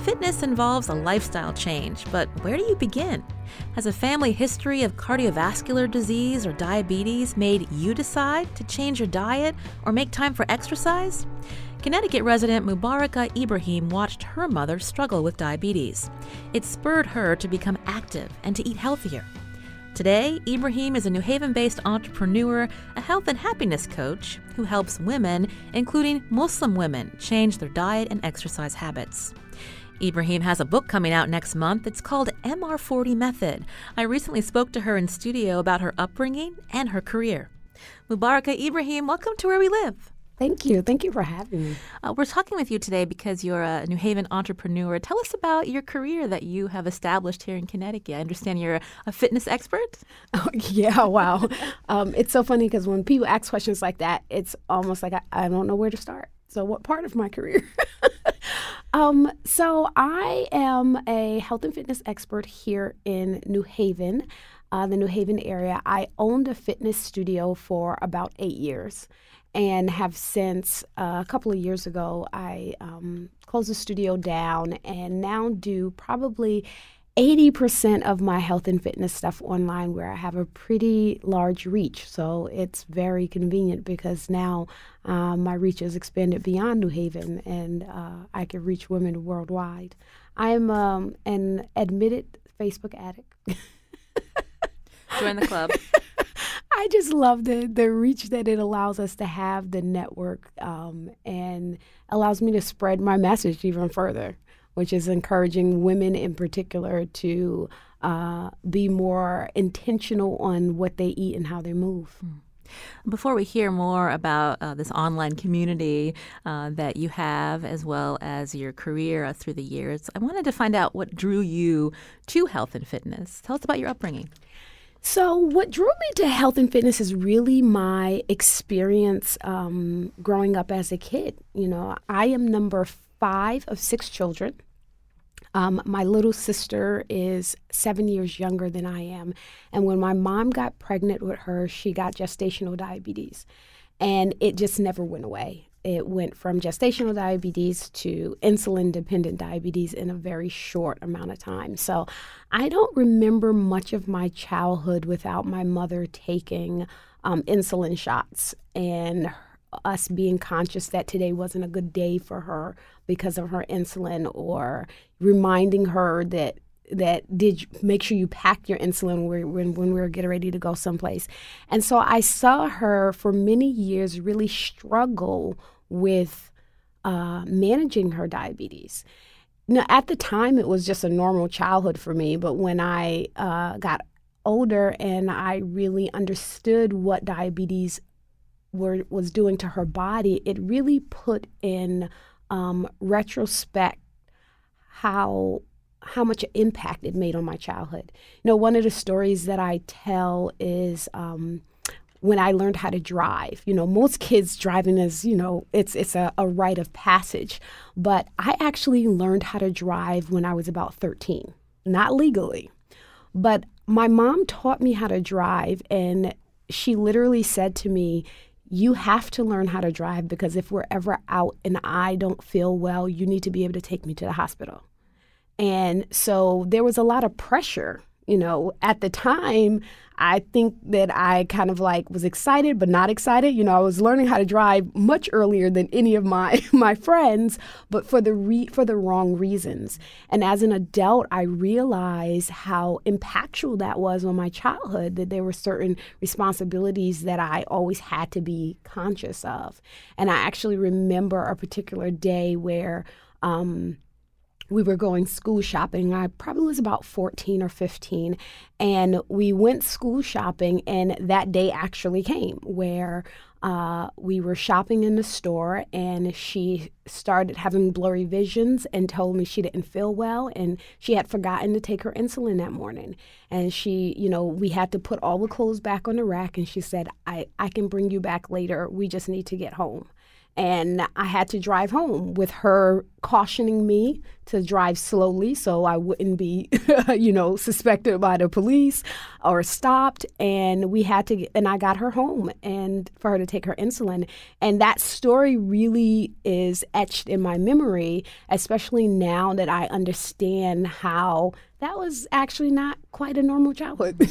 Fitness involves a lifestyle change, but where do you begin? Has a family history of cardiovascular disease or diabetes made you decide to change your diet or make time for exercise? Connecticut resident Mubaraka Ibrahim watched her mother struggle with diabetes. It spurred her to become active and to eat healthier. Today, Ibrahim is a New Haven based entrepreneur, a health and happiness coach who helps women, including Muslim women, change their diet and exercise habits. Ibrahim has a book coming out next month. It's called MR40 Method. I recently spoke to her in studio about her upbringing and her career. Mubaraka Ibrahim, welcome to Where We Live. Thank you. Thank you for having me. Uh, we're talking with you today because you're a New Haven entrepreneur. Tell us about your career that you have established here in Connecticut. I understand you're a fitness expert. Oh, yeah, wow. um, it's so funny because when people ask questions like that, it's almost like I, I don't know where to start. So, what part of my career? um, so, I am a health and fitness expert here in New Haven, uh, the New Haven area. I owned a fitness studio for about eight years and have since uh, a couple of years ago, I um, closed the studio down and now do probably 80% of my health and fitness stuff online where I have a pretty large reach. So it's very convenient because now uh, my reach has expanded beyond New Haven and uh, I can reach women worldwide. I'm um, an admitted Facebook addict. Join the club. I just love the the reach that it allows us to have, the network, um, and allows me to spread my message even further which is encouraging women in particular to uh, be more intentional on what they eat and how they move. Mm. Before we hear more about uh, this online community uh, that you have, as well as your career through the years, I wanted to find out what drew you to health and fitness. Tell us about your upbringing. So, what drew me to health and fitness is really my experience um, growing up as a kid. You know, I am number five of six children. Um, my little sister is seven years younger than I am. And when my mom got pregnant with her, she got gestational diabetes. And it just never went away. It went from gestational diabetes to insulin dependent diabetes in a very short amount of time. So I don't remember much of my childhood without my mother taking um, insulin shots and us being conscious that today wasn't a good day for her because of her insulin or reminding her that that did you, make sure you pack your insulin when, when we were getting ready to go someplace. And so I saw her for many years really struggle with uh, managing her diabetes. Now, at the time, it was just a normal childhood for me, but when I uh, got older and I really understood what diabetes were, was doing to her body, it really put in um, retrospect how how much impact it made on my childhood. You know, one of the stories that I tell is um, when I learned how to drive. You know, most kids driving is, you know, it's it's a, a rite of passage. But I actually learned how to drive when I was about 13, not legally. But my mom taught me how to drive and she literally said to me, you have to learn how to drive because if we're ever out and I don't feel well, you need to be able to take me to the hospital. And so there was a lot of pressure you know, at the time, I think that I kind of like was excited but not excited. You know, I was learning how to drive much earlier than any of my my friends, but for the re- for the wrong reasons. And as an adult, I realized how impactful that was on my childhood. That there were certain responsibilities that I always had to be conscious of. And I actually remember a particular day where. Um, we were going school shopping. I probably was about 14 or 15. And we went school shopping, and that day actually came where uh, we were shopping in the store and she started having blurry visions and told me she didn't feel well and she had forgotten to take her insulin that morning and she you know we had to put all the clothes back on the rack and she said i, I can bring you back later we just need to get home and I had to drive home with her cautioning me to drive slowly so I wouldn't be, you know, suspected by the police or stopped. And we had to, and I got her home and for her to take her insulin. And that story really is etched in my memory, especially now that I understand how that was actually not quite a normal childhood.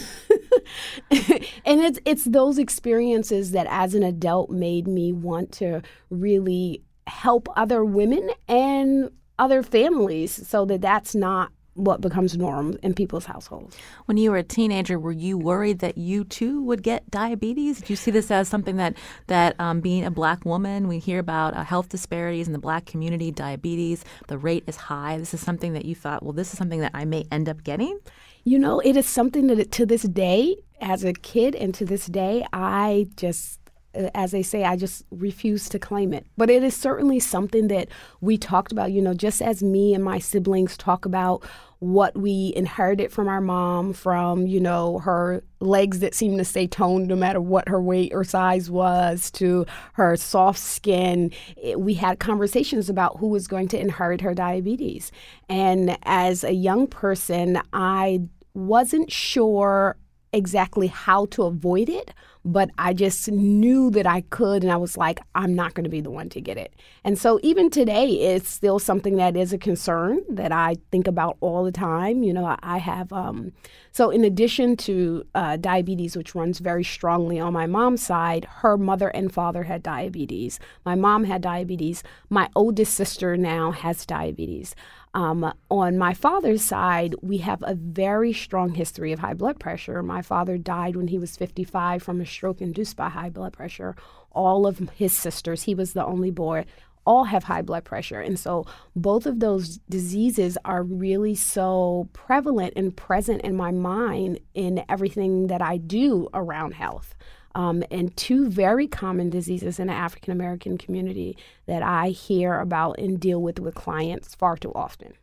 and it's it's those experiences that as an adult made me want to really help other women and other families so that that's not what becomes norm in people's households. When you were a teenager, were you worried that you too would get diabetes? Did you see this as something that that um, being a black woman, we hear about uh, health disparities in the black community, diabetes, the rate is high. This is something that you thought, well, this is something that I may end up getting. You know, it is something that to this day, as a kid, and to this day, I just as they say, I just refuse to claim it. But it is certainly something that we talked about, you know, just as me and my siblings talk about what we inherited from our mom, from, you know, her legs that seemed to stay toned no matter what her weight or size was, to her soft skin. It, we had conversations about who was going to inherit her diabetes. And as a young person, I wasn't sure exactly how to avoid it but I just knew that I could, and I was like, I'm not going to be the one to get it. And so even today, it's still something that is a concern that I think about all the time. You know, I have, um, so in addition to uh, diabetes, which runs very strongly on my mom's side, her mother and father had diabetes. My mom had diabetes. My oldest sister now has diabetes. Um, on my father's side, we have a very strong history of high blood pressure. My father died when he was 55 from a stroke induced by high blood pressure. All of his sisters, he was the only boy, all have high blood pressure. And so both of those diseases are really so prevalent and present in my mind in everything that I do around health um, and two very common diseases in the African American community that I hear about and deal with with clients far too often.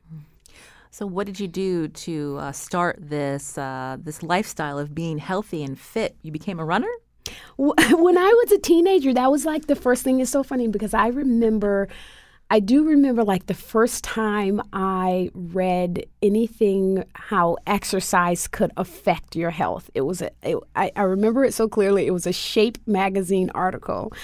So, what did you do to uh, start this uh, this lifestyle of being healthy and fit? You became a runner. When I was a teenager, that was like the first thing. It's so funny because I remember I do remember like the first time I read anything how exercise could affect your health. It was a, it, I, I remember it so clearly. It was a Shape magazine article,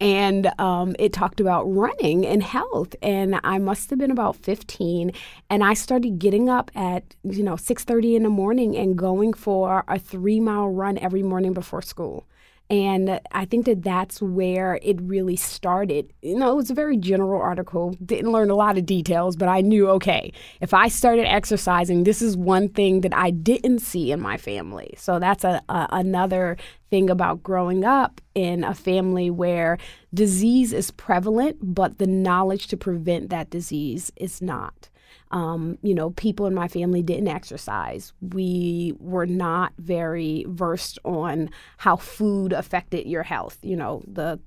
and um, it talked about running and health. And I must have been about 15, and I started getting up at you know 6:30 in the morning and going for a three mile run every morning before school. And I think that that's where it really started. You know, it was a very general article, didn't learn a lot of details, but I knew, okay, if I started exercising, this is one thing that I didn't see in my family. So that's a, a another thing about growing up in a family where disease is prevalent, but the knowledge to prevent that disease is not. Um, you know, people in my family didn't exercise. We were not very versed on how food affected your health. You know, the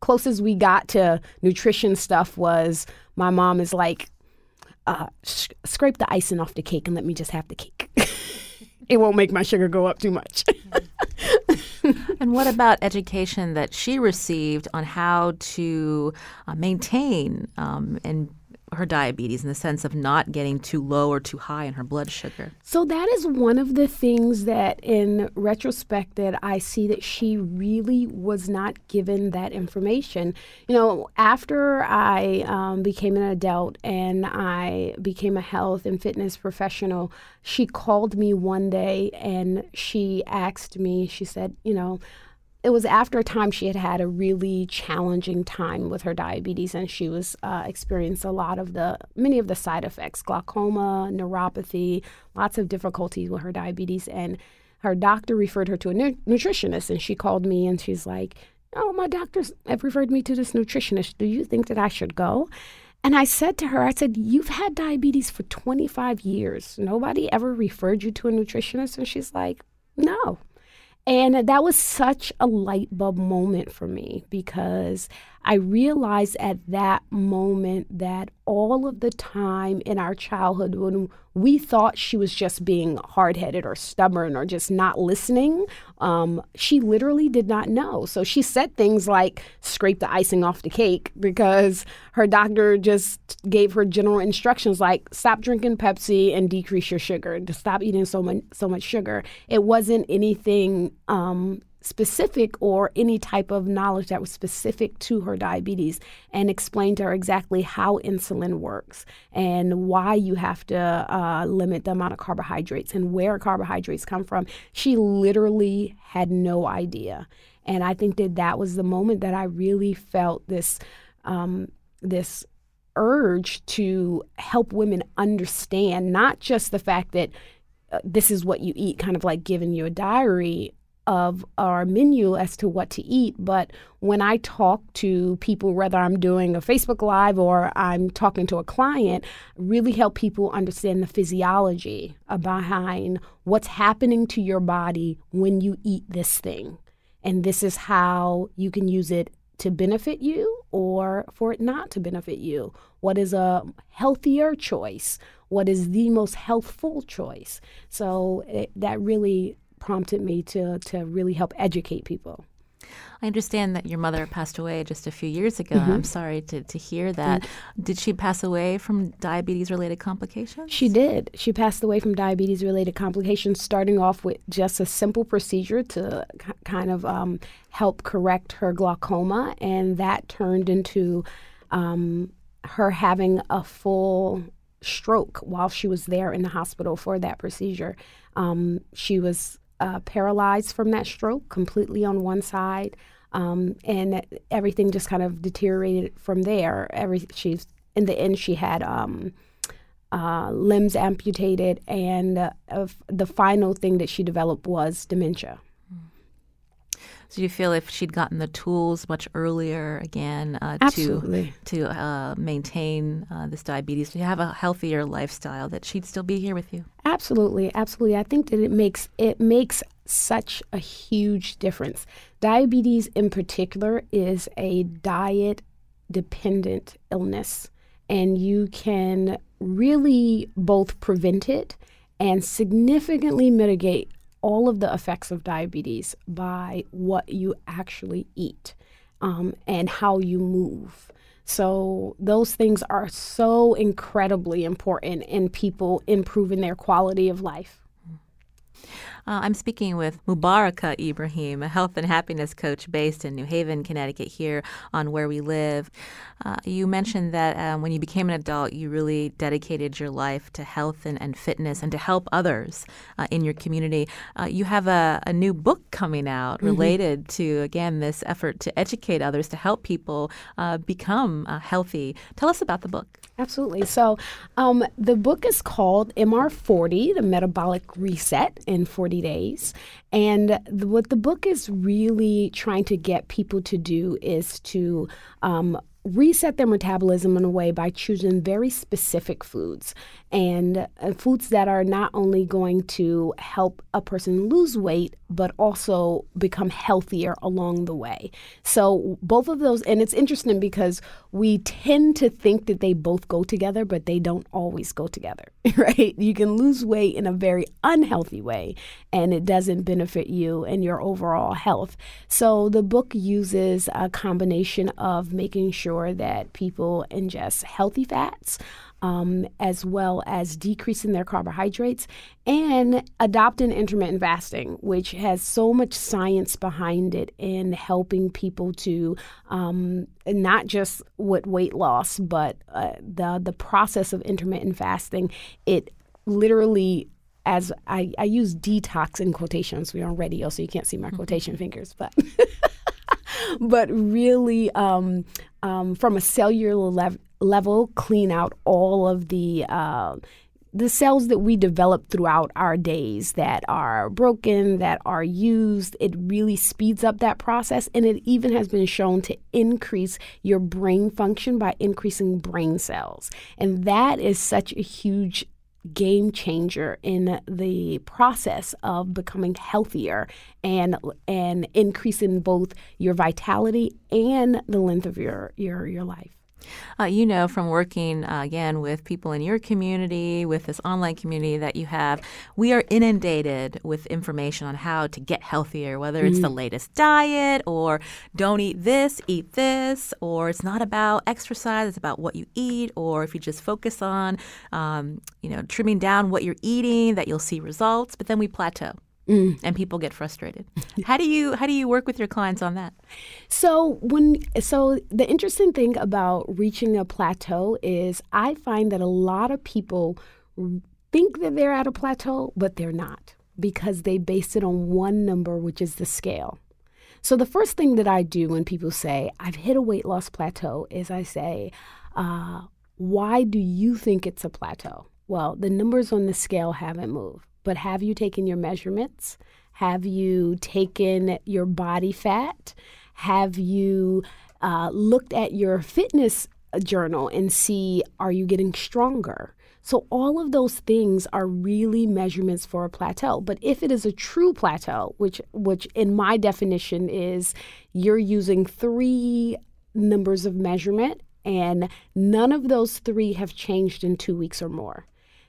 closest we got to nutrition stuff was my mom is like, uh, sh- scrape the icing off the cake and let me just have the cake. it won't make my sugar go up too much. and what about education that she received on how to uh, maintain um, and her diabetes in the sense of not getting too low or too high in her blood sugar. So that is one of the things that in retrospect that I see that she really was not given that information. You know, after I um, became an adult and I became a health and fitness professional, she called me one day and she asked me, she said, you know, it was after a time she had had a really challenging time with her diabetes and she was uh, experienced a lot of the many of the side effects glaucoma neuropathy lots of difficulties with her diabetes and her doctor referred her to a nu- nutritionist and she called me and she's like oh my doctors have referred me to this nutritionist do you think that i should go and I said to her, I said, You've had diabetes for 25 years. Nobody ever referred you to a nutritionist? And she's like, No. And that was such a light bulb moment for me because I realized at that moment that all of the time in our childhood, when we thought she was just being hard headed or stubborn or just not listening, um, she literally did not know. So she said things like scrape the icing off the cake because her doctor just gave her general instructions like stop drinking Pepsi and decrease your sugar, to stop eating so much so much sugar. It wasn't anything um, specific or any type of knowledge that was specific to her diabetes and explain to her exactly how insulin works and why you have to uh, limit the amount of carbohydrates and where carbohydrates come from. She literally had no idea. And I think that that was the moment that I really felt this um, this urge to help women understand not just the fact that uh, this is what you eat, kind of like giving you a diary of our menu as to what to eat. But when I talk to people, whether I'm doing a Facebook Live or I'm talking to a client, really help people understand the physiology behind what's happening to your body when you eat this thing. And this is how you can use it to benefit you or for it not to benefit you. What is a healthier choice? What is the most healthful choice? So it, that really prompted me to to really help educate people. I understand that your mother passed away just a few years ago. Mm-hmm. I'm sorry to, to hear that. Mm-hmm. Did she pass away from diabetes related complications? She did. She passed away from diabetes related complications, starting off with just a simple procedure to k- kind of um, help correct her glaucoma, and that turned into um, her having a full stroke while she was there in the hospital for that procedure. Um, she was uh, paralyzed from that stroke completely on one side. Um, and everything just kind of deteriorated from there. Every she's in the end, she had um, uh, limbs amputated, and uh, the final thing that she developed was dementia. So you feel if she'd gotten the tools much earlier again uh, to to uh, maintain uh, this diabetes, to have a healthier lifestyle, that she'd still be here with you? Absolutely, absolutely. I think that it makes it makes such a huge difference. Diabetes, in particular, is a diet dependent illness, and you can really both prevent it and significantly mitigate all of the effects of diabetes by what you actually eat um, and how you move. So, those things are so incredibly important in people improving their quality of life. Uh, I'm speaking with Mubaraka Ibrahim, a health and happiness coach based in New Haven, Connecticut, here on Where We Live. Uh, you mentioned that um, when you became an adult, you really dedicated your life to health and, and fitness and to help others uh, in your community. Uh, you have a, a, new book coming out mm-hmm. related to, again, this effort to educate others, to help people uh, become uh, healthy. Tell us about the book. Absolutely. So, um, the book is called MR40 The Metabolic Reset in 40 Days. And the, what the book is really trying to get people to do is to um, reset their metabolism in a way by choosing very specific foods and uh, foods that are not only going to help a person lose weight but also become healthier along the way. So both of those and it's interesting because we tend to think that they both go together but they don't always go together, right? You can lose weight in a very unhealthy way and it doesn't benefit you and your overall health. So the book uses a combination of making sure that people ingest healthy fats um, as well as decreasing their carbohydrates and adopting intermittent fasting, which has so much science behind it in helping people to um, not just with weight loss, but uh, the the process of intermittent fasting. It literally as I, I use detox in quotations. We're on radio, so you can't see my mm-hmm. quotation fingers, but but really um, um, from a cellular level clean out all of the uh, the cells that we develop throughout our days that are broken, that are used. It really speeds up that process, and it even has been shown to increase your brain function by increasing brain cells, and that is such a huge game changer in the process of becoming healthier and and increasing both your vitality and the length of your your your life. Uh, you know from working uh, again with people in your community, with this online community that you have, we are inundated with information on how to get healthier, whether it's mm. the latest diet or don't eat this, eat this, or it's not about exercise, it's about what you eat, or if you just focus on, um, you know, trimming down what you're eating, that you'll see results, but then we plateau. Mm. and people get frustrated. how do you how do you work with your clients on that? So when so the interesting thing about reaching a plateau is I find that a lot of people think that they're at a plateau, but they're not because they base it on one number, which is the scale. So the first thing that I do when people say I've hit a weight loss plateau is I say, uh, "Why do you think it's a plateau?" Well, the numbers on the scale haven't moved but have you taken your measurements? Have you taken your body fat? Have you uh, looked at your fitness journal and see are you getting stronger? So all of those things are really measurements for a plateau. But if it is a true plateau, which which in my definition is you're using three numbers of measurement and none of those three have changed in 2 weeks or more.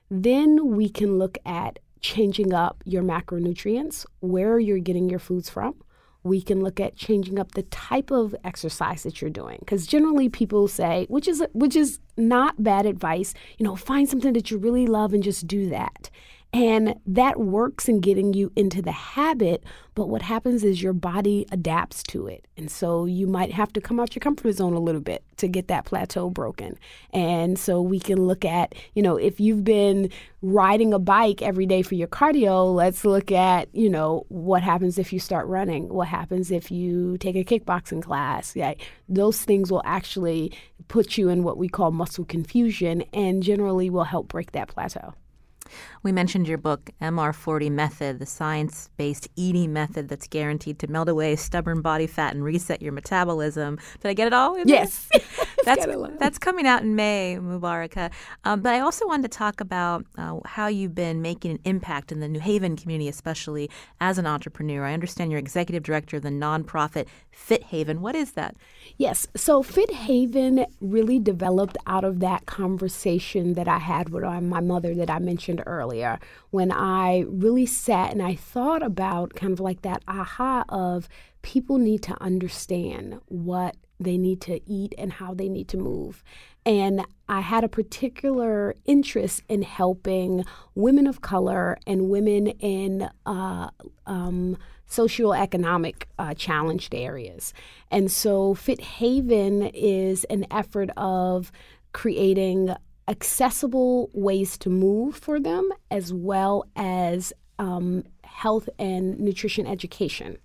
Then we can look at changing up your macronutrients, where you're getting your foods from. We can look at changing up the type of exercise that you're doing because generally people say, which is which is not bad advice, you know, find something that you really love and just do that. And that works in getting you into the habit, but what happens is your body adapts to it. And so you might have to come out your comfort zone a little bit to get that plateau broken. And so we can look at, you know, if you've been riding a bike every day for your cardio, let's look at, you know, what happens if you start running? What happens if you take a kickboxing class? Yeah, those things will actually put you in what we call muscle confusion and generally will help break that plateau. We mentioned your book, MR40 Method, the science based eating method that's guaranteed to melt away stubborn body fat and reset your metabolism. Did I get it all? yes. that's, that's coming out in May, Mubaraka. Um, but I also wanted to talk about uh, how you've been making an impact in the New Haven community, especially as an entrepreneur. I understand you're executive director of the nonprofit Fit Haven. What is that? Yes. So Fit Haven really developed out of that conversation that I had with uh, my mother that I mentioned earlier when I really sat and I thought about kind of like that aha of people need to understand what they need to eat and how they need to move. And I had a particular interest in helping women of color and women in uh, um, socioeconomic uh, challenged areas. And so Fit Haven is an effort of creating accessible ways to move for them as well as um, health and nutrition education.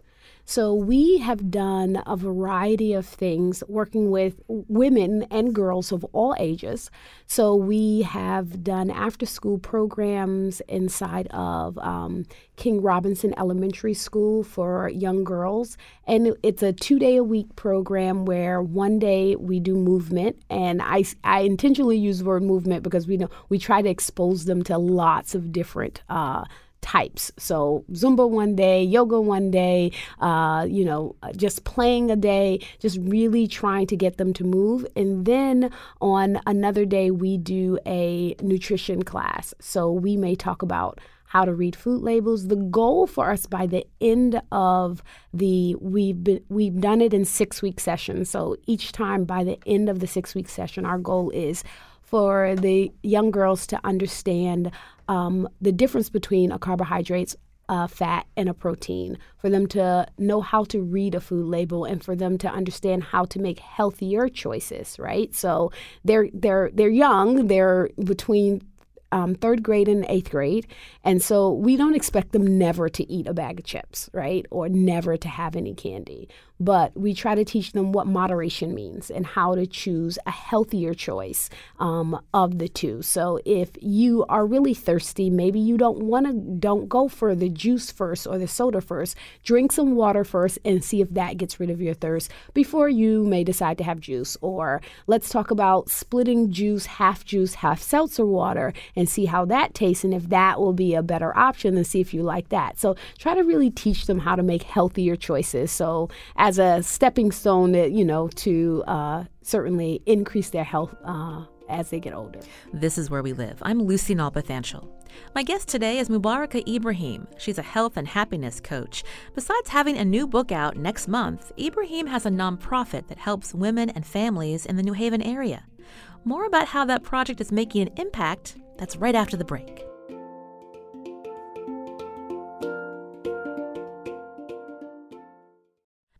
So we have done a variety of things working with women and girls of all ages. So we have done after school programs inside of um, King Robinson Elementary School for young girls. And it's a two day a week program where one day we do movement. And I, I intentionally use the word movement because we know we try to expose them to lots of different uh, types. So Zumba one day, yoga one day, uh, you know, just playing a day, just really trying to get them to move. And then on another day, we do a nutrition class. So we may talk about how to read food labels. The goal for us by the end of the we've been we've done it in six week sessions. So each time by the end of the six week session, our goal is for the young girls to understand um, the difference between a carbohydrates, a fat, and a protein, for them to know how to read a food label, and for them to understand how to make healthier choices. Right. So they're they're they're young. They're between um, third grade and eighth grade. And so we don't expect them never to eat a bag of chips, right? Or never to have any candy but we try to teach them what moderation means and how to choose a healthier choice um, of the two. So if you are really thirsty, maybe you don't want to don't go for the juice first or the soda first. Drink some water first and see if that gets rid of your thirst before you may decide to have juice. Or let's talk about splitting juice, half juice, half seltzer water, and see how that tastes and if that will be a better option and see if you like that. So try to really teach them how to make healthier choices. So as a stepping stone, that you know, to uh, certainly increase their health. Uh, as they get older. This is where we live. I'm Lucy Nalpathanchel. My guest today is Mubaraka Ibrahim. She's a health and happiness coach. Besides having a new book out next month, Ibrahim has a nonprofit that helps women and families in the New Haven area. More about how that project is making an impact, that's right after the break.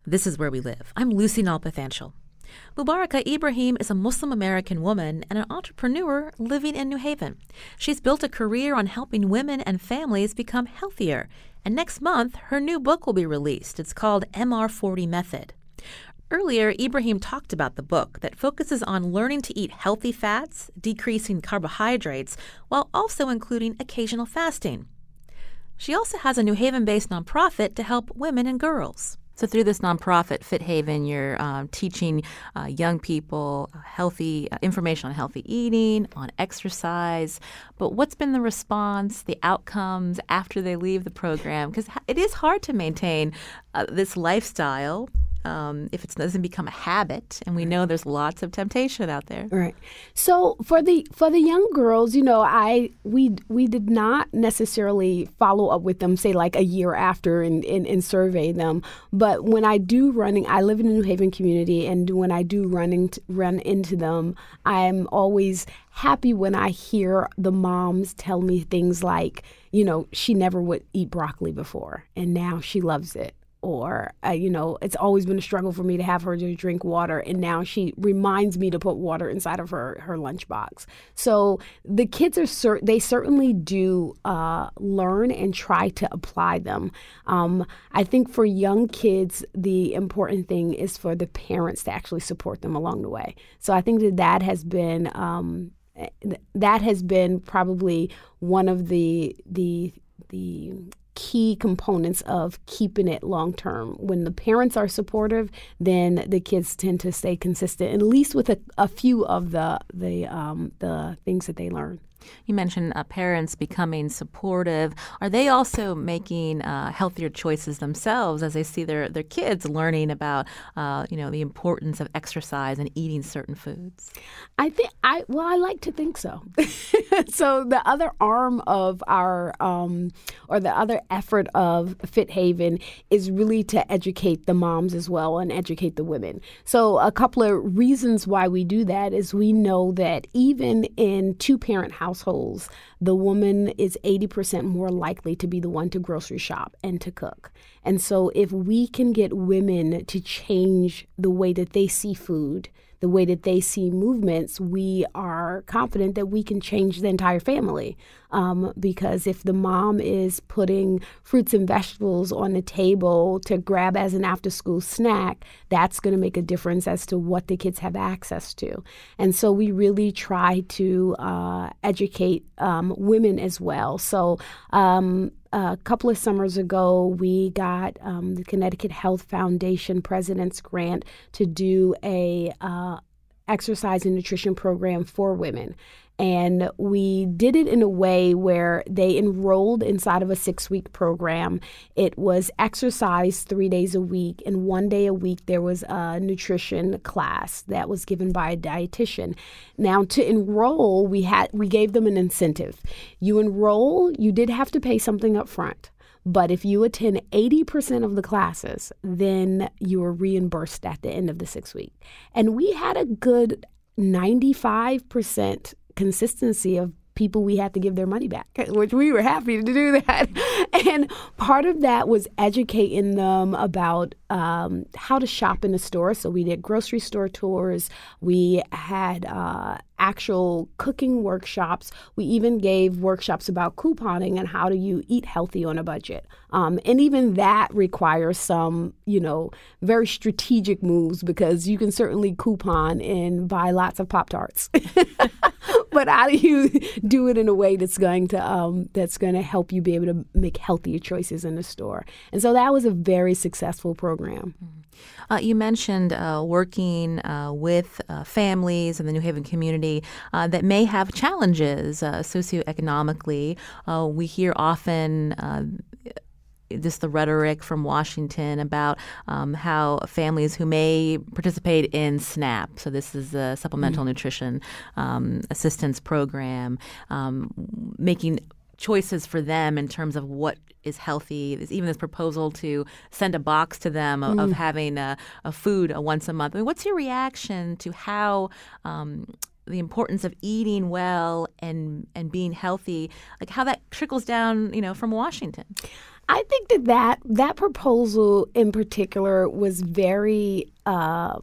This is where we live. I'm Lucy Nalpathanchel. Mubaraka Ibrahim is a Muslim American woman and an entrepreneur living in New Haven. She's built a career on helping women and families become healthier, and next month her new book will be released. It's called MR40 Method. Earlier, Ibrahim talked about the book that focuses on learning to eat healthy fats, decreasing carbohydrates, while also including occasional fasting. She also has a New Haven based nonprofit to help women and girls. So through this nonprofit, Fit Haven, you're um, teaching uh, young people healthy uh, information on healthy eating, on exercise. But what's been the response, the outcomes after they leave the program? Because it is hard to maintain uh, this lifestyle um, if it doesn't become a habit and we know there's lots of temptation out there. Right. So for the for the young girls you know i we we did not necessarily follow up with them say like a year after and, and, and survey them. But when i do running i live in the new haven community and when i do running run into them i'm always happy when i hear the moms tell me things like you know she never would eat broccoli before and now she loves it or uh, you know it's always been a struggle for me to have her to drink water and now she reminds me to put water inside of her her lunchbox. So the kids are cer- they certainly do uh, learn and try to apply them. Um, i think for young kids the important thing is for the parents to actually support them along the way. So i think that that has been um, that has been probably one of the the the key components of keeping it long term. When the parents are supportive, then the kids tend to stay consistent, at least with a, a few of the the um, the things that they learn. You mentioned uh, parents becoming supportive. Are they also making uh, healthier choices themselves as they see their, their kids learning about, uh, you know, the importance of exercise and eating certain foods? I think I well, I like to think so. so the other arm of our um, or the other effort of Fit Haven is really to educate the moms as well and educate the women. So a couple of reasons why we do that is we know that even in two parent households households, the woman is 80% more likely to be the one to grocery shop and to cook. And so, if we can get women to change the way that they see food, the way that they see movements, we are confident that we can change the entire family. Um, because if the mom is putting fruits and vegetables on the table to grab as an after school snack, that's going to make a difference as to what the kids have access to. And so we really try to uh, educate um, women as well. So um, a couple of summers ago, we got um, the Connecticut Health Foundation President's Grant to do a uh, exercise and nutrition program for women. And we did it in a way where they enrolled inside of a six week program. It was exercise three days a week, and one day a week there was a nutrition class that was given by a dietitian. Now, to enroll, we had we gave them an incentive. You enroll, you did have to pay something up front. But if you attend 80% of the classes, then you are reimbursed at the end of the six week. And we had a good 95% consistency of people we had to give their money back, which we were happy to do that. and part of that was educating them about um, how to shop in the store. So we did grocery store tours. We had uh, actual cooking workshops. We even gave workshops about couponing and how do you eat healthy on a budget. Um, and even that requires some, you know, very strategic moves because you can certainly coupon and buy lots of Pop Tarts. but how do you do it in a way that's going to um, that's going to help you be able to make healthier choices in the store? And so that was a very successful program. Mm-hmm. Uh, you mentioned uh, working uh, with uh, families in the New Haven community uh, that may have challenges uh, socioeconomically. we hear often just the rhetoric from Washington about um, how families who may participate in SNAP, so this is the Supplemental mm-hmm. Nutrition um, Assistance Program, um, making choices for them in terms of what is healthy. There's even this proposal to send a box to them of, mm. of having a, a, food a once a month. I mean, what's your reaction to how um, the importance of eating well and and being healthy, like how that trickles down, you know, from Washington? I think that that, that proposal in particular was very uh,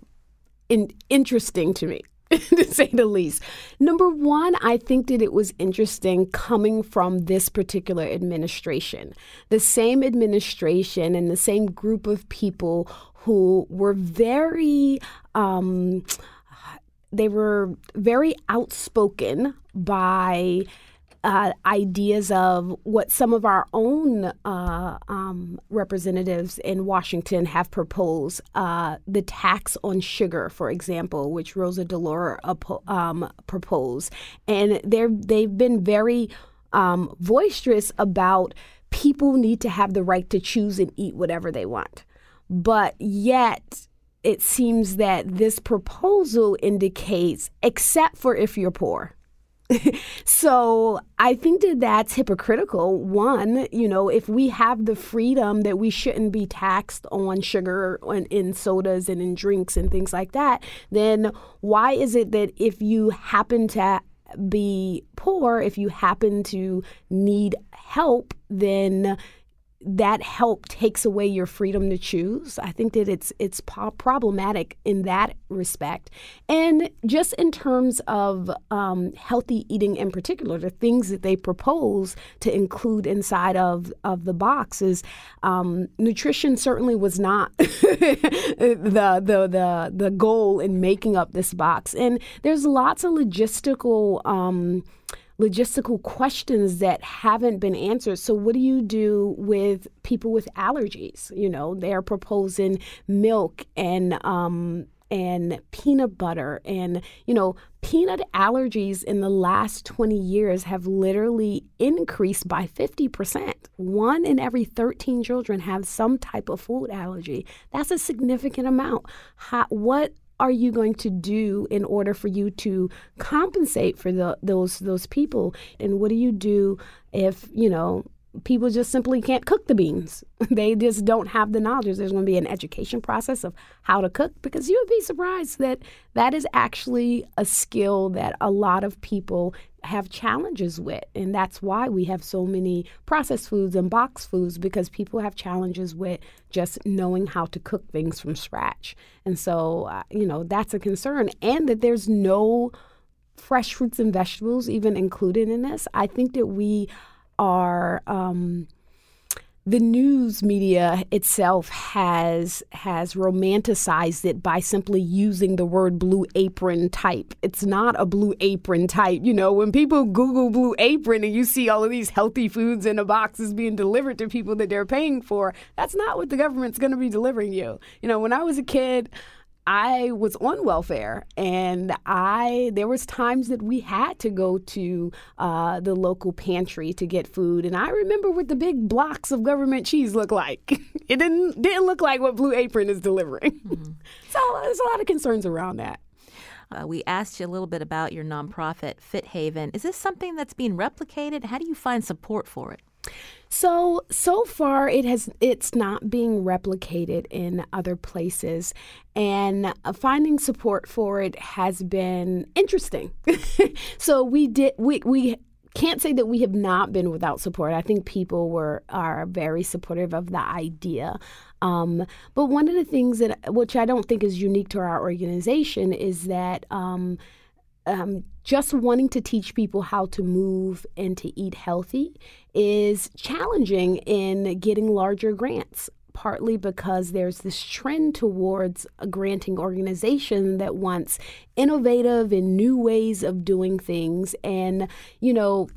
in, interesting to me. to say the least. Number one, I think that it was interesting coming from this particular administration. The same administration and the same group of people who were very, um, they were very outspoken by uh, ideas of what some of our own uh, um, representatives in Washington have proposed. Uh, the tax on sugar, for example, which Rosa DeLauro um, proposed. And they've been very um, boisterous about people need to have the right to choose and eat whatever they want. But yet, it seems that this proposal indicates, except for if you're poor so I think that that's hypocritical. One, you know, if we have the freedom that we shouldn't be taxed on sugar and in sodas and in drinks and things like that, then why is it that if you happen to be poor, if you happen to need help, then that help takes away your freedom to choose. I think that it's it's problematic in that respect, and just in terms of um, healthy eating in particular, the things that they propose to include inside of of the box is um, nutrition. Certainly was not the the the the goal in making up this box, and there's lots of logistical. Um, logistical questions that haven't been answered. So, what do you do with people with allergies? You know, they're proposing milk and um, and peanut butter and you know peanut allergies in the last 20 years have literally increased by 50% one in every 13 children have some type of food allergy that's a significant amount How, what are you going to do in order for you to compensate for the, those those people? And what do you do if you know people just simply can't cook the beans. they just don't have the knowledge. There's going to be an education process of how to cook because you would be surprised that that is actually a skill that a lot of people have challenges with. And that's why we have so many processed foods and box foods because people have challenges with just knowing how to cook things from scratch. And so, uh, you know, that's a concern. And that there's no fresh fruits and vegetables even included in this. I think that we are um, the news media itself has has romanticized it by simply using the word blue apron type. It's not a blue apron type. You know, when people Google blue apron and you see all of these healthy foods in the boxes being delivered to people that they're paying for, that's not what the government's going to be delivering you. You know, when I was a kid, I was on welfare, and I there was times that we had to go to uh, the local pantry to get food, and I remember what the big blocks of government cheese looked like. it didn't didn't look like what Blue Apron is delivering. Mm-hmm. so there's a lot of concerns around that. Uh, we asked you a little bit about your nonprofit, Fit Haven. Is this something that's being replicated? How do you find support for it? So so far it has it's not being replicated in other places and uh, finding support for it has been interesting. so we did we we can't say that we have not been without support. I think people were are very supportive of the idea. Um, but one of the things that which I don't think is unique to our organization is that um, um, just wanting to teach people how to move and to eat healthy is challenging in getting larger grants partly because there's this trend towards a granting organization that wants innovative and new ways of doing things and you know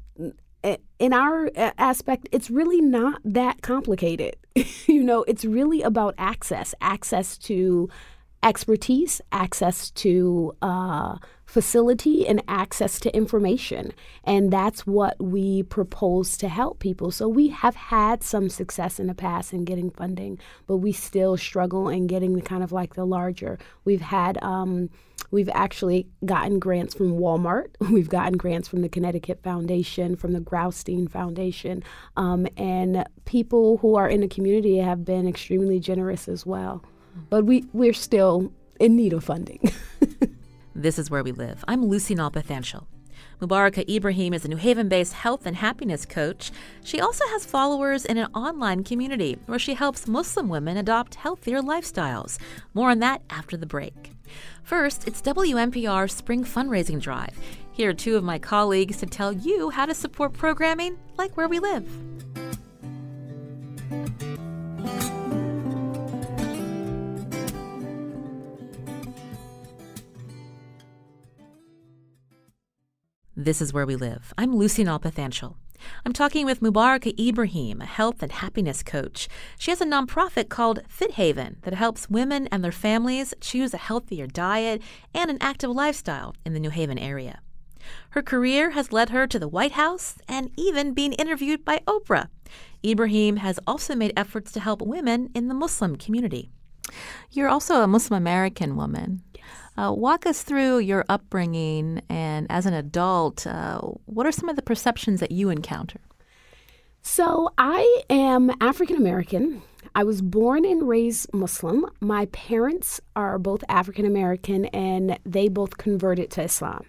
in our aspect, it's really not that complicated. you know, it's really about access, access to expertise, access to uh, facility, and access to information. And that's what we propose to help people. So we have had some success in the past in getting funding, but we still struggle in getting the kind of like the larger. We've had, um, we've actually gotten grants from Walmart. We've gotten grants from the Connecticut Foundation, from the Graustein Foundation. Um, and people who are in the community have been extremely generous as well but we, we're still in need of funding. this is where we live. I'm Lucy Nalpathanchil. Mubaraka Ibrahim is a New Haven based health and happiness coach. She also has followers in an online community where she helps Muslim women adopt healthier lifestyles. More on that after the break. First, it's WNPR's Spring Fundraising Drive. Here are two of my colleagues to tell you how to support programming like where we live. This is Where We Live. I'm Lucy Nalpathanchil. I'm talking with Mubaraka Ibrahim, a health and happiness coach. She has a nonprofit called Fit Haven that helps women and their families choose a healthier diet and an active lifestyle in the New Haven area. Her career has led her to the White House and even being interviewed by Oprah. Ibrahim has also made efforts to help women in the Muslim community. You're also a Muslim American woman. Uh, walk us through your upbringing and as an adult, uh, what are some of the perceptions that you encounter? So, I am African American. I was born and raised Muslim. My parents are both African American and they both converted to Islam.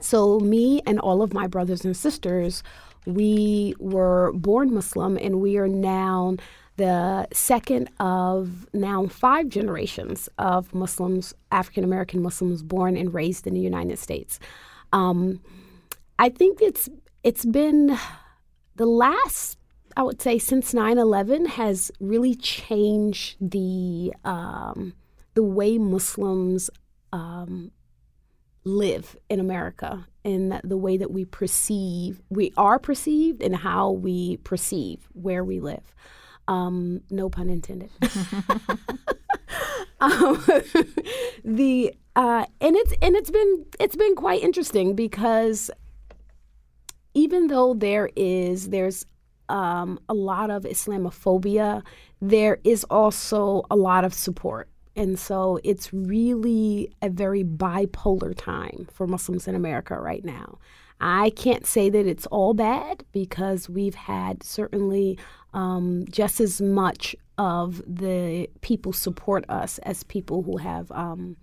So, me and all of my brothers and sisters, we were born Muslim and we are now the second of now five generations of Muslims, African American Muslims born and raised in the United States. Um, I think it's it's been the last, I would say, since 9/11 has really changed the um, the way Muslims um, live in America and the way that we perceive, we are perceived, and how we perceive where we live. Um, no pun intended. um, the uh, and it's and it's been it's been quite interesting because even though there is there's um, a lot of Islamophobia, there is also a lot of support. And so it's really a very bipolar time for Muslims in America right now. I can't say that it's all bad because we've had certainly um, just as much of the people support us as people who have um,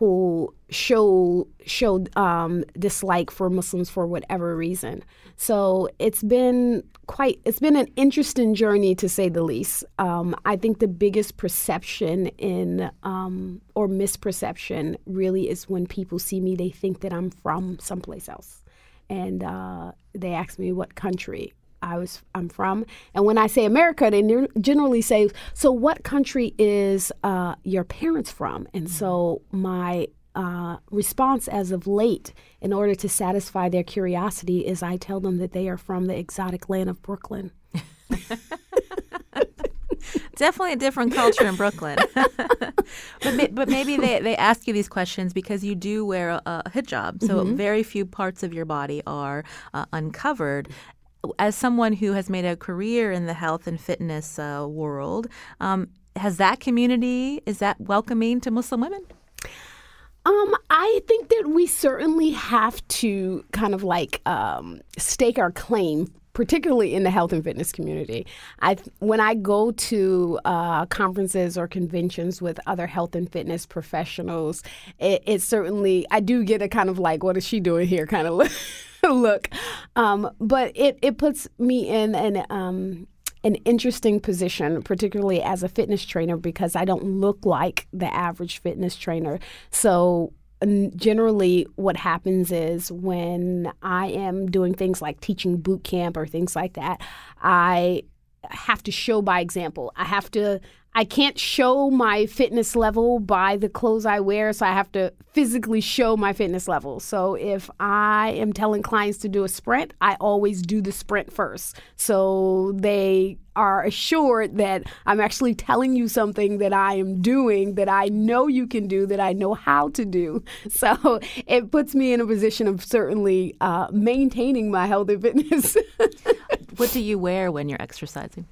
who show showed um, dislike for Muslims for whatever reason. So it's been quite it's been an interesting journey to say the least. Um, I think the biggest perception in um, or misperception really is when people see me, they think that I'm from someplace else, and uh, they ask me what country I was I'm from. And when I say America, they generally say, "So what country is uh, your parents from?" And mm-hmm. so my uh, response as of late, in order to satisfy their curiosity, is I tell them that they are from the exotic land of Brooklyn. Definitely a different culture in Brooklyn. but, but maybe they, they ask you these questions because you do wear a, a hijab. So mm-hmm. very few parts of your body are uh, uncovered as someone who has made a career in the health and fitness uh, world, um, has that community is that welcoming to Muslim women? Um, I think that we certainly have to kind of like um, stake our claim particularly in the health and fitness community. I when I go to uh, conferences or conventions with other health and fitness professionals, it, it, certainly I do get a kind of like, what is she doing here? Kind of look. look. Um, but it it puts me in an um, an interesting position, particularly as a fitness trainer, because I don't look like the average fitness trainer. So generally what happens is when I am doing things like teaching boot camp or things like that, I have to show by example. I have to I can't show my fitness level by the clothes I wear, so I have to physically show my fitness level. So if I am telling clients to do a sprint, I always do the sprint first. So they are assured that I'm actually telling you something that I am doing that I know you can do, that I know how to do. So it puts me in a position of certainly uh, maintaining my health and fitness. what do you wear when you're exercising?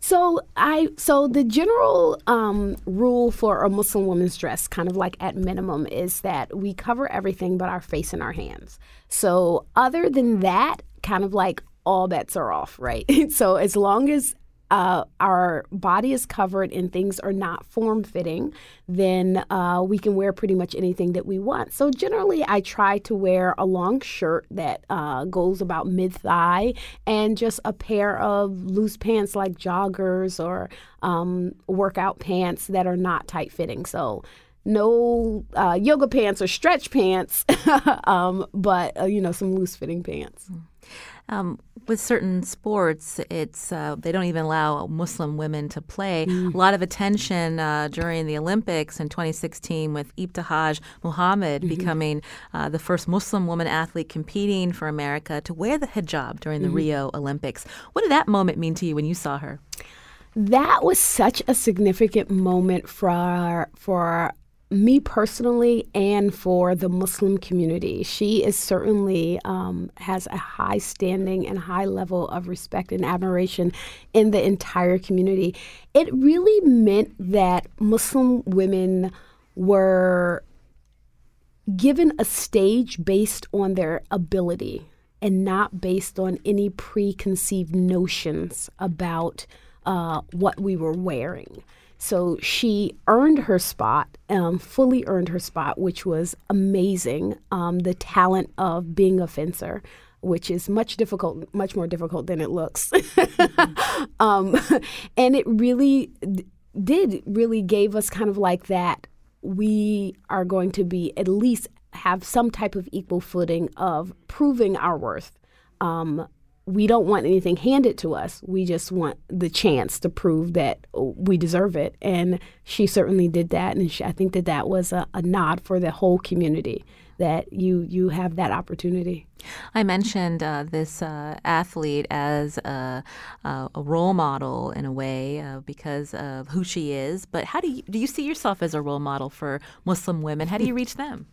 So I so the general um, rule for a Muslim woman's dress, kind of like at minimum, is that we cover everything but our face and our hands. So other than that, kind of like all bets are off, right? so as long as uh, our body is covered and things are not form fitting, then uh, we can wear pretty much anything that we want. So generally, I try to wear a long shirt that uh, goes about mid thigh and just a pair of loose pants like joggers or um, workout pants that are not tight fitting. So no uh, yoga pants or stretch pants, um, but uh, you know some loose fitting pants. Um, with certain sports, it's uh, they don't even allow Muslim women to play. Mm. A lot of attention uh, during the Olympics in 2016 with Ibtihaj Muhammad mm-hmm. becoming uh, the first Muslim woman athlete competing for America to wear the hijab during the mm-hmm. Rio Olympics. What did that moment mean to you when you saw her? That was such a significant moment for for me personally and for the Muslim community. She is certainly um, has a high standing and high level of respect and admiration in the entire community. It really meant that Muslim women were given a stage based on their ability and not based on any preconceived notions about uh, what we were wearing. So she earned her spot, um, fully earned her spot, which was amazing. Um, the talent of being a fencer, which is much difficult, much more difficult than it looks. um, and it really did really gave us kind of like that. We are going to be at least have some type of equal footing of proving our worth. Um, we don't want anything handed to us. We just want the chance to prove that we deserve it. And she certainly did that. And she, I think that that was a, a, nod for the whole community that you you have that opportunity. I mentioned uh, this uh, athlete as a, a, role model in a way uh, because of who she is. But how do you do you see yourself as a role model for Muslim women? How do you reach them?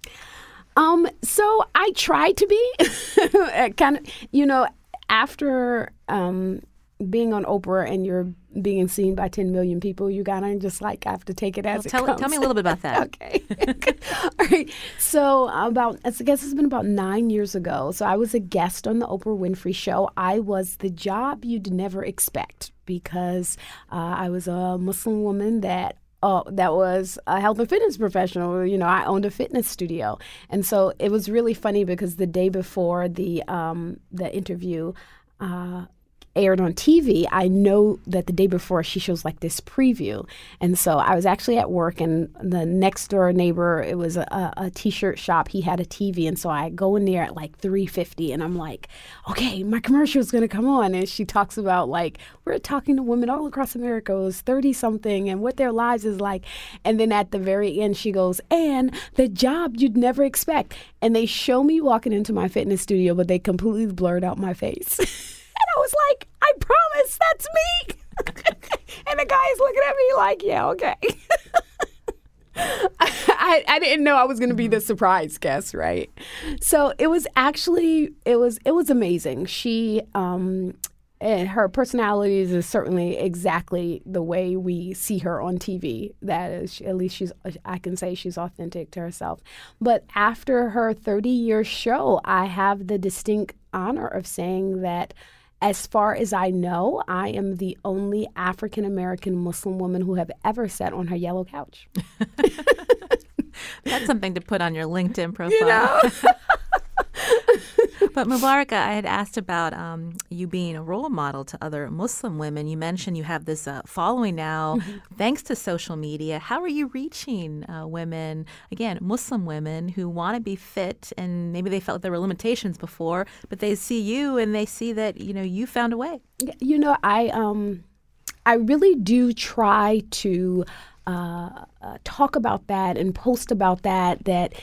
Um, so I try to be kind of, you know, after um, being on Oprah and you're being seen by 10 million people, you gotta just like have to take it as well, it tell, comes. Tell me a little bit about that. okay. All right. So about, I guess it's been about nine years ago. So I was a guest on the Oprah Winfrey Show. I was the job you'd never expect because uh, I was a Muslim woman that uh, that was a health and fitness professional. You know, I owned a fitness studio, and so it was really funny because the day before the um, the interview, uh, aired on TV, I know that the day before she shows like this preview. And so I was actually at work, and the next door neighbor, it was a, a t-shirt shop. He had a TV, and so I go in there at like 3:50, and I'm like, okay, my commercial is gonna come on, and she talks about like we're talking to women all across America, who's 30 something, and what their lives is like. And then at the very end, she goes, and the job you'd never expect. And they show me walking into my fitness studio, but they completely blurred out my face. I was like, I promise that's me. and the guy is looking at me like, yeah, okay. I, I didn't know I was going to be the surprise guest, right? So it was actually it was it was amazing. She um and her personality is certainly exactly the way we see her on TV. That is, at least she's, I can say she's authentic to herself. But after her 30 year show, I have the distinct honor of saying that as far as I know, I am the only African American Muslim woman who have ever sat on her yellow couch. That's something to put on your LinkedIn profile. You know? but Mubaraka, I had asked about um, you being a role model to other Muslim women. You mentioned you have this uh, following now mm-hmm. thanks to social media. How are you reaching uh, women, again, Muslim women who want to be fit and maybe they felt there were limitations before, but they see you and they see that, you know, you found a way? You know, I um I really do try to uh, uh, talk about that and post about that. That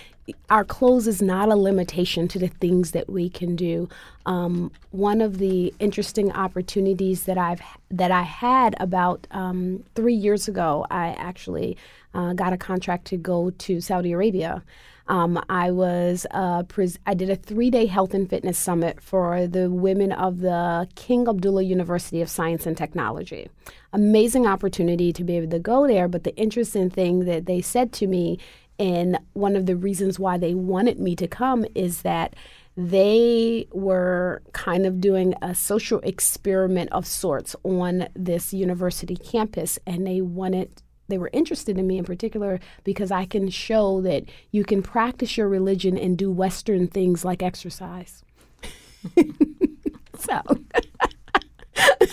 our clothes is not a limitation to the things that we can do. Um, one of the interesting opportunities that I've that I had about um, three years ago, I actually uh, got a contract to go to Saudi Arabia. Um, I was uh, pres- I did a three day health and fitness summit for the women of the King Abdullah University of Science and Technology. Amazing opportunity to be able to go there, but the interesting thing that they said to me, and one of the reasons why they wanted me to come is that they were kind of doing a social experiment of sorts on this university campus, and they wanted they were interested in me in particular because I can show that you can practice your religion and do Western things like exercise. so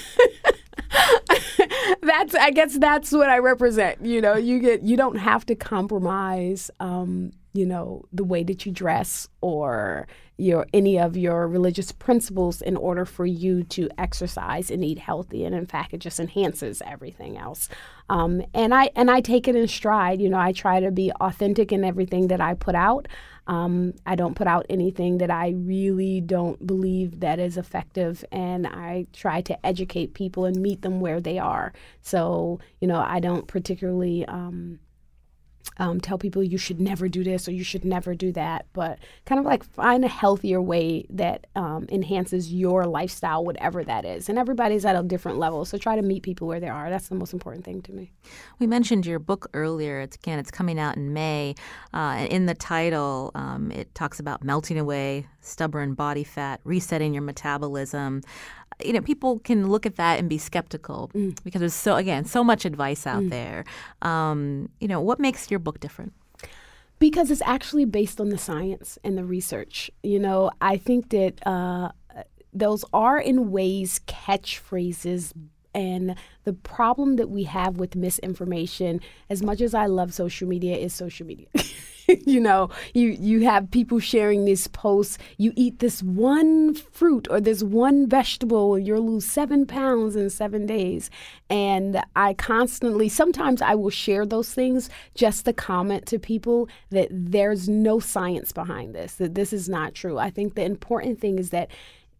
that's I guess that's what I represent. You know, you get you don't have to compromise um, you know, the way that you dress or your any of your religious principles in order for you to exercise and eat healthy. And in fact it just enhances everything else. Um, and i and i take it in stride. You know i try to be authentic in everything that i put out. Um, i don't put out anything that i really don't believe that is effective. And i try to educate people and meet them where they are. So you know i don't particularly um, um, tell people you should never do this or you should never do that, but kind of like find a healthier way that um, enhances your lifestyle, whatever that is. And everybody's at a different level, so try to meet people where they are. That's the most important thing to me. We mentioned your book earlier. It's again, it's coming out in May. Uh, and in the title, um, it talks about melting away stubborn body fat, resetting your metabolism you know, people can look at that and be skeptical mm. because there's so again so much advice out mm. there. Um, you know, what makes your book different? Because it's actually based on the science and the research. You know, I think that uh, those are in ways catchphrases and the problem that we have with misinformation, as much as I love social media, is social media. you know, you you have people sharing these posts. You eat this one fruit or this one vegetable, and you'll lose seven pounds in seven days. And I constantly, sometimes I will share those things just to comment to people that there's no science behind this. That this is not true. I think the important thing is that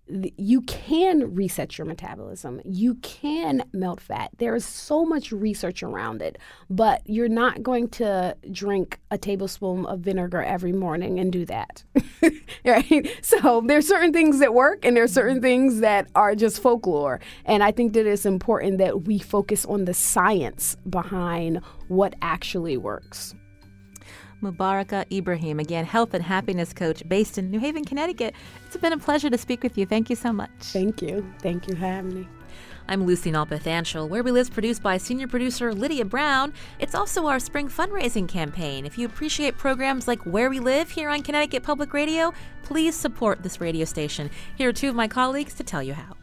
you can reset your metabolism. You can melt fat. There is so much research around it, but you're not going to drink a tablespoon of vinegar every morning and do that. right? So there's certain things that work and there's certain things that are just folklore. And I think that it's important that we focus on the science behind what actually works. Mubaraka Ibrahim, again, health and happiness coach based in New Haven, Connecticut. It's been a pleasure to speak with you. Thank you so much. Thank you. Thank you for having me. I'm Lucy Nalpathanchil. Where We Live produced by senior producer Lydia Brown. It's also our spring fundraising campaign. If you appreciate programs like Where We Live here on Connecticut Public Radio, please support this radio station. Here are two of my colleagues to tell you how.